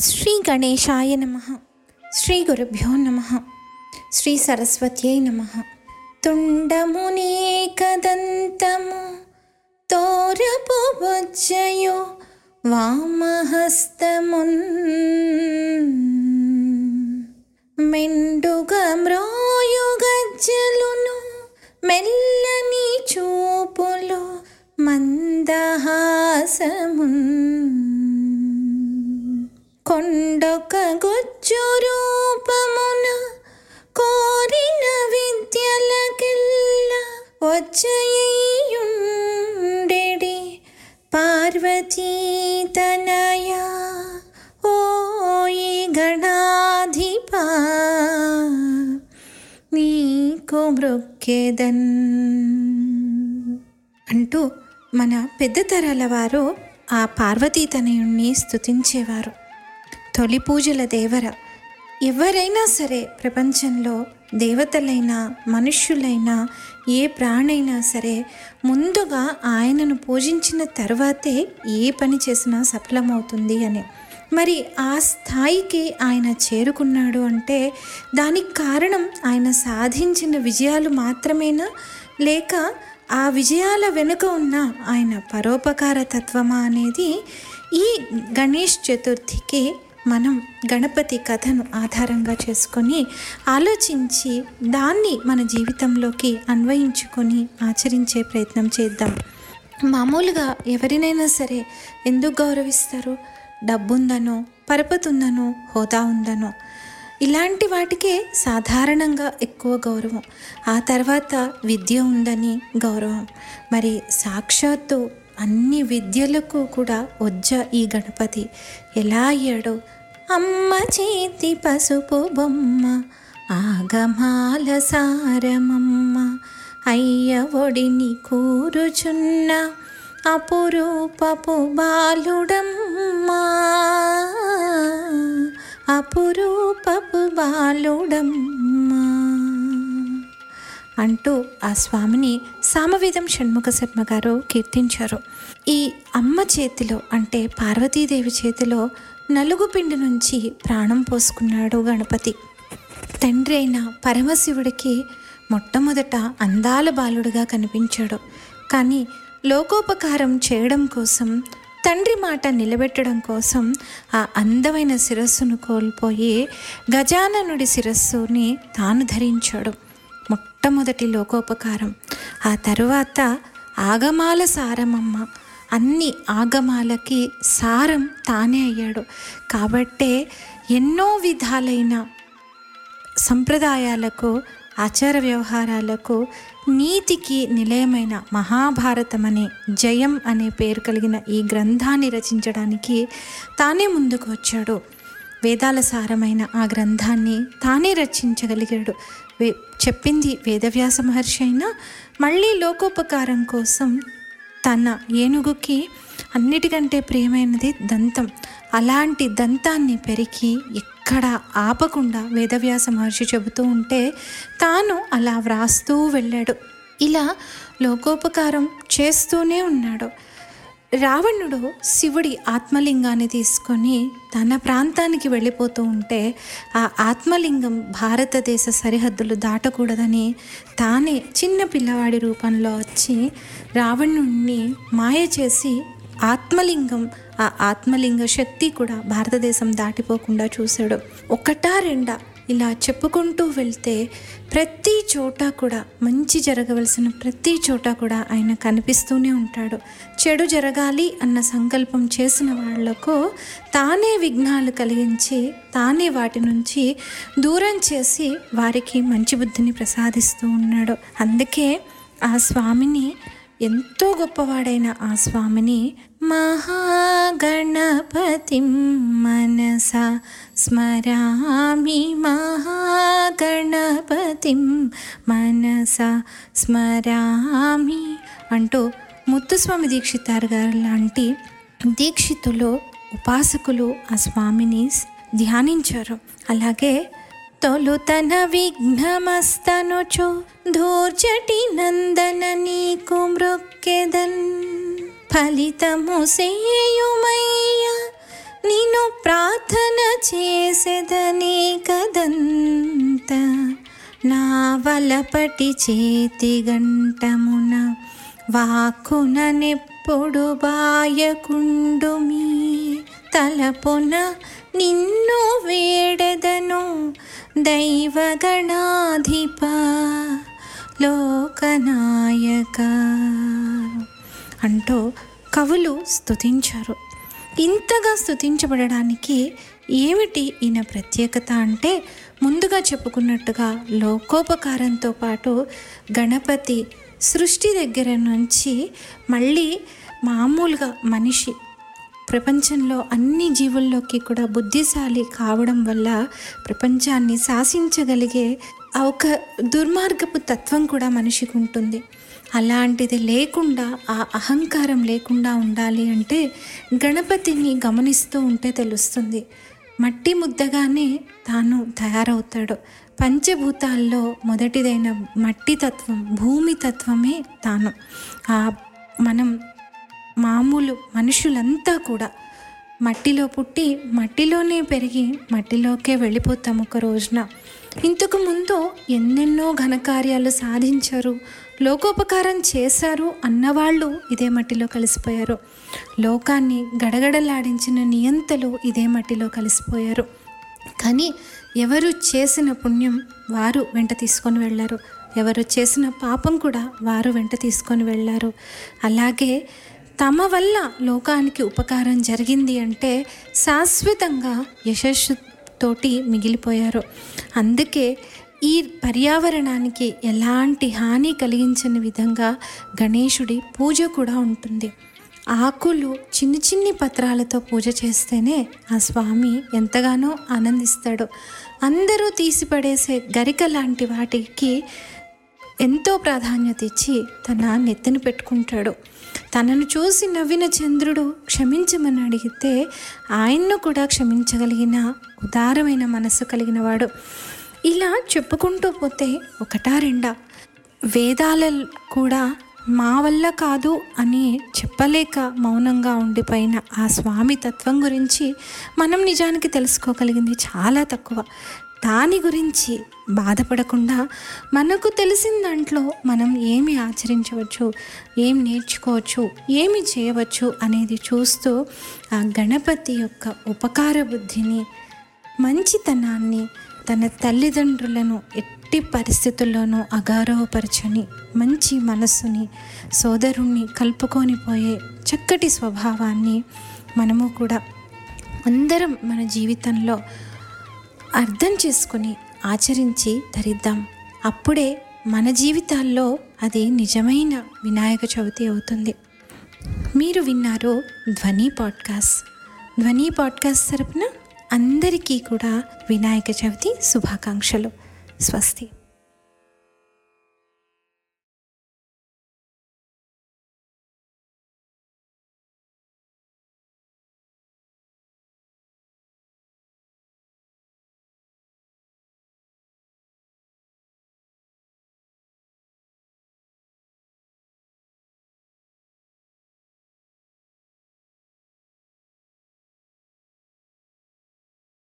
श्रीगणेशाय नमः श्रीगुरुभ्यो नमः श्रीसरस्वत्यै नमः। तुण्डमुनेकदन्तमु तोरपोजयो वामहस्तमुन् కొండొక గుజ్జు రూపమున కోరిన విద్యలకెల్ల వచ్చయుండెడి పార్వతీ తనయ ఓయి గణాధిపా నీకు మృక్కెదన్ అంటూ మన పెద్ద తరాల వారు ఆ పార్వతీ తనయుణ్ణి స్తుతించేవారు తొలి పూజల దేవర. ఎవరైనా సరే ప్రపంచంలో దేవతలైనా మనుష్యులైనా ఏ ప్రాణైనా సరే ముందుగా ఆయనను పూజించిన తర్వాతే ఏ పని చేసినా సఫలమవుతుంది అని. మరి ఆ స్థాయికి ఆయన చేరుకున్నాడు అంటే దానికి కారణం ఆయన సాధించిన విజయాలు మాత్రమేనా? లేక ఆ విజయాల వెనుక ఉన్న ఆయన పరోపకార తత్వమా అనేది ఈ గణేష్ చతుర్థికి మనం గణపతి కథను ఆధారంగా చేసుకొని ఆలోచించి దాన్ని మన జీవితంలోకి అన్వయించుకొని ఆచరించే ప్రయత్నం చేద్దాం. మామూలుగా ఎవరినైనా సరే ఎందుకు గౌరవిస్తారు? డబ్బుందనో పరపతుందనో హోదా ఉందనో? ఇలాంటి వాటికే సాధారణంగా ఎక్కువ గౌరవం. ఆ తర్వాత విద్య ఉందని గౌరవం. మరి సాక్షాత్తు అన్ని విద్యలకు కూడా వజ్జ ఈ గణపతి. ఎలా అయ్యాడో? అమ్మ చేతి పసుపు బొమ్మ ఆగమాల సారమమ్మ అయ్య ఒడిని కూరుచున్న అపురూపపు బాలుడమ్మా. అపురూపపు బాలుడమ్మా. అంటూ ఆ స్వామిని సామవేదం షణ్ముఖ శర్మ గారు కీర్తించారు. ఈ అమ్మ చేతిలో అంటే పార్వతీదేవి చేతిలో నలుగు పిండి నుంచి ప్రాణం పోసుకున్నాడు గణపతి. తండ్రి అయిన పరమశివుడికి మొట్టమొదట అందాల బాలుడుగా కనిపించాడు. కానీ లోకోపకారం చేయడం కోసం తండ్రి మాట నిలబెట్టడం కోసం ఆ అందమైన శిరస్సును కోల్పోయి గజాననుడి శిరస్సుని తాను ధరించాడు. మొట్టమొదటి లోకోపకారం. ఆ తరువాత ఆగమాల సారమమ్మ అన్ని ఆగమాలకి సారం తానే అయ్యాడు. కాబట్టే ఎన్నో విధాలైన సంప్రదాయాలకు ఆచార వ్యవహారాలకు నీతికి నిలయమైన మహాభారతం అనే జయం అనే పేరు కలిగిన ఈ గ్రంథాన్ని రచించడానికి తానే ముందుకు వచ్చాడు. వేదాల సారమైన ఆ గ్రంథాన్ని తానే రచించగలిగాడు. వే చెప్పింది వేదవ్యాస మహర్షి అయినా మళ్ళీ లోకోపకారం కోసం తన ఏనుగుకి అన్నిటికంటే ప్రియమైనది దంతం. అలాంటి దంతాన్ని పెరికి ఎక్కడ ఆపకుండా వేదవ్యాస మహర్షి చెబుతూ ఉంటే తాను అలా వ్రాస్తూ వెళ్ళాడు. ఇలా లోకోపకారం చేస్తూనే ఉన్నాడు. రావణుడు శివుడి ఆత్మలింగాన్ని తీసుకొని తన ప్రాంతానికి వెళ్ళిపోతూ ఉంటే ఆ ఆత్మలింగం భారతదేశ సరిహద్దులు దాటకూడదని తానే చిన్న పిల్లవాడి రూపంలో వచ్చి రావణుణ్ణి మాయ చేసి ఆత్మలింగం ఆ ఆత్మలింగ శక్తి కూడా భారతదేశం దాటిపోకుండా చూశాడు. ఒకటా రెండా ఇలా చెప్పుకుంటూ వెళ్తే ప్రతి చోట కూడా మంచి జరగవలసిన ప్రతి చోట కూడా ఆయన కనిపిస్తూనే ఉంటాడు. చెడు జరగాలి అన్న సంకల్పం చేసిన వాళ్ళకు తానే విఘ్నాలు కలిగించి తానే వాటి నుంచి దూరం చేసి వారికి మంచి బుద్ధిని ప్రసాదిస్తూ ఉన్నాడు. అందుకే ఆ స్వామిని ఎంతో గొప్పవాడైన ఆ స్వామిని మహాగణపతిం మనస స్మరామి మహాగణపతిం మనస స్మరామి అంటూ ముత్తుస్వామి దీక్షితారు గారు లాంటి దీక్షితులు ఉపాసకులు ఆ స్వామిని ధ్యానించారు. అలాగే తొలుతన విఘ్నమస్తనుచు ధూర్జటి నందన నీకు మృక్కెదన్ ఫలితము సేయుమయ్యా. నిను ప్రార్థన చేసేదనే కదంత. నా వలపటి చేతి గంటమున వాకు నెప్పుడు బాయకుండు మీ తలపున నిన్ను వేడదను దైవగణాధిప. లోకనాయక. అంటూ కవులు స్తుతించారు. ఇంతగా స్థుతించబడడానికి ఏమిటి ఈయన ప్రత్యేకత అంటే? ముందుగా చెప్పుకున్నట్టుగా లోకోపకారంతో పాటు గణపతి సృష్టి దగ్గర నుంచి మళ్ళీ మామూలుగా మనిషి. ప్రపంచంలో అన్ని జీవుల్లోకి కూడా బుద్ధిశాలి కావడం వల్ల ప్రపంచాన్ని శాసించగలిగే ఒక దుర్మార్గపు తత్వం కూడా మనిషికి ఉంటుంది. అలాంటిది లేకుండా ఆ అహంకారం లేకుండా ఉండాలి అంటే గణపతిని గమనిస్తూ ఉంటే తెలుస్తుంది. మట్టి ముద్దగానే తాను తయారవుతాడు. పంచభూతాల్లో మొదటిదైన మట్టి తత్వం భూమి తత్వమే తాను. ఆ మనం మామూలు మనుషులంతా కూడా మట్టిలో పుట్టి మట్టిలోనే పెరిగి మట్టిలోకే వెళ్ళిపోతాం ఒక రోజున. ఇంతకు ముందు ఎన్నెన్నో ఘనకార్యాలు సాధించారు. లోకోపకారం చేశారు అన్నవాళ్ళు ఇదే మట్టిలో కలిసిపోయారు. లోకాన్ని గడగడలాడించిన నియంతలు ఇదే మట్టిలో కలిసిపోయారు. కానీ ఎవరు చేసిన పుణ్యం వారు వెంట తీసుకొని వెళ్ళారు. ఎవరు చేసిన పాపం కూడా వారు వెంట తీసుకొని వెళ్ళారు. అలాగే తమ వల్ల లోకానికి ఉపకారం జరిగింది అంటే శాశ్వతంగా యశస్సుతోటి మిగిలిపోయారు. అందుకే ఈ పర్యావరణానికి ఎలాంటి హాని కలిగించని విధంగా గణేశుడి పూజ కూడా ఉంటుంది. ఆకులు చిన్ని చిన్ని పత్రాలతో పూజ చేస్తేనే ఆ స్వామి ఎంతగానో ఆనందిస్తాడు. అందరూ తీసిపడేసే గరిక లాంటి వాటికి ఎంతో ప్రాధాన్యత ఇచ్చి తన నెత్తిన పెట్టుకుంటాడు. తనను చూసి నవ్విన చంద్రుడు క్షమించమని అడిగితే ఆయన్ను కూడా క్షమించగలిగిన ఉదారమైన మనస్సు కలిగిన వాడు. ఇలా చెప్పుకుంటూ పోతే ఒకటా రెండా? వేదాల కూడా మా వల్ల కాదు అని చెప్పలేక మౌనంగా ఉండిపోయిన ఆ స్వామి తత్వం గురించి మనం నిజానికి తెలుసుకోగలిగింది చాలా తక్కువ. దాని గురించి బాధపడకుండా మనకు తెలిసిన దాంట్లో మనం ఏమి ఆచరించవచ్చు ఏం నేర్చుకోవచ్చు ఏమి చేయవచ్చు అనేది చూస్తూ ఆ గణపతి యొక్క ఉపకార బుద్ధిని మంచితనాన్ని తన తల్లిదండ్రులను ఎట్టి పరిస్థితుల్లోనూ అగారవపరచని మంచి మనస్సుని సోదరుణ్ణి కలుపుకొని పోయే చక్కటి స్వభావాన్ని మనము కూడా అందరం మన జీవితంలో అర్థం చేసుకుని ఆచరించి ధరిద్దాం. అప్పుడే మన జీవితాల్లో అది నిజమైన వినాయక చవితి అవుతుంది. మీరు విన్నారు ధ్వని పాడ్కాస్ట్. ధ్వని పాడ్కాస్ట్ తరపున అందరికీ కూడా వినాయక చవితి శుభాకాంక్షలు. స్వస్తి.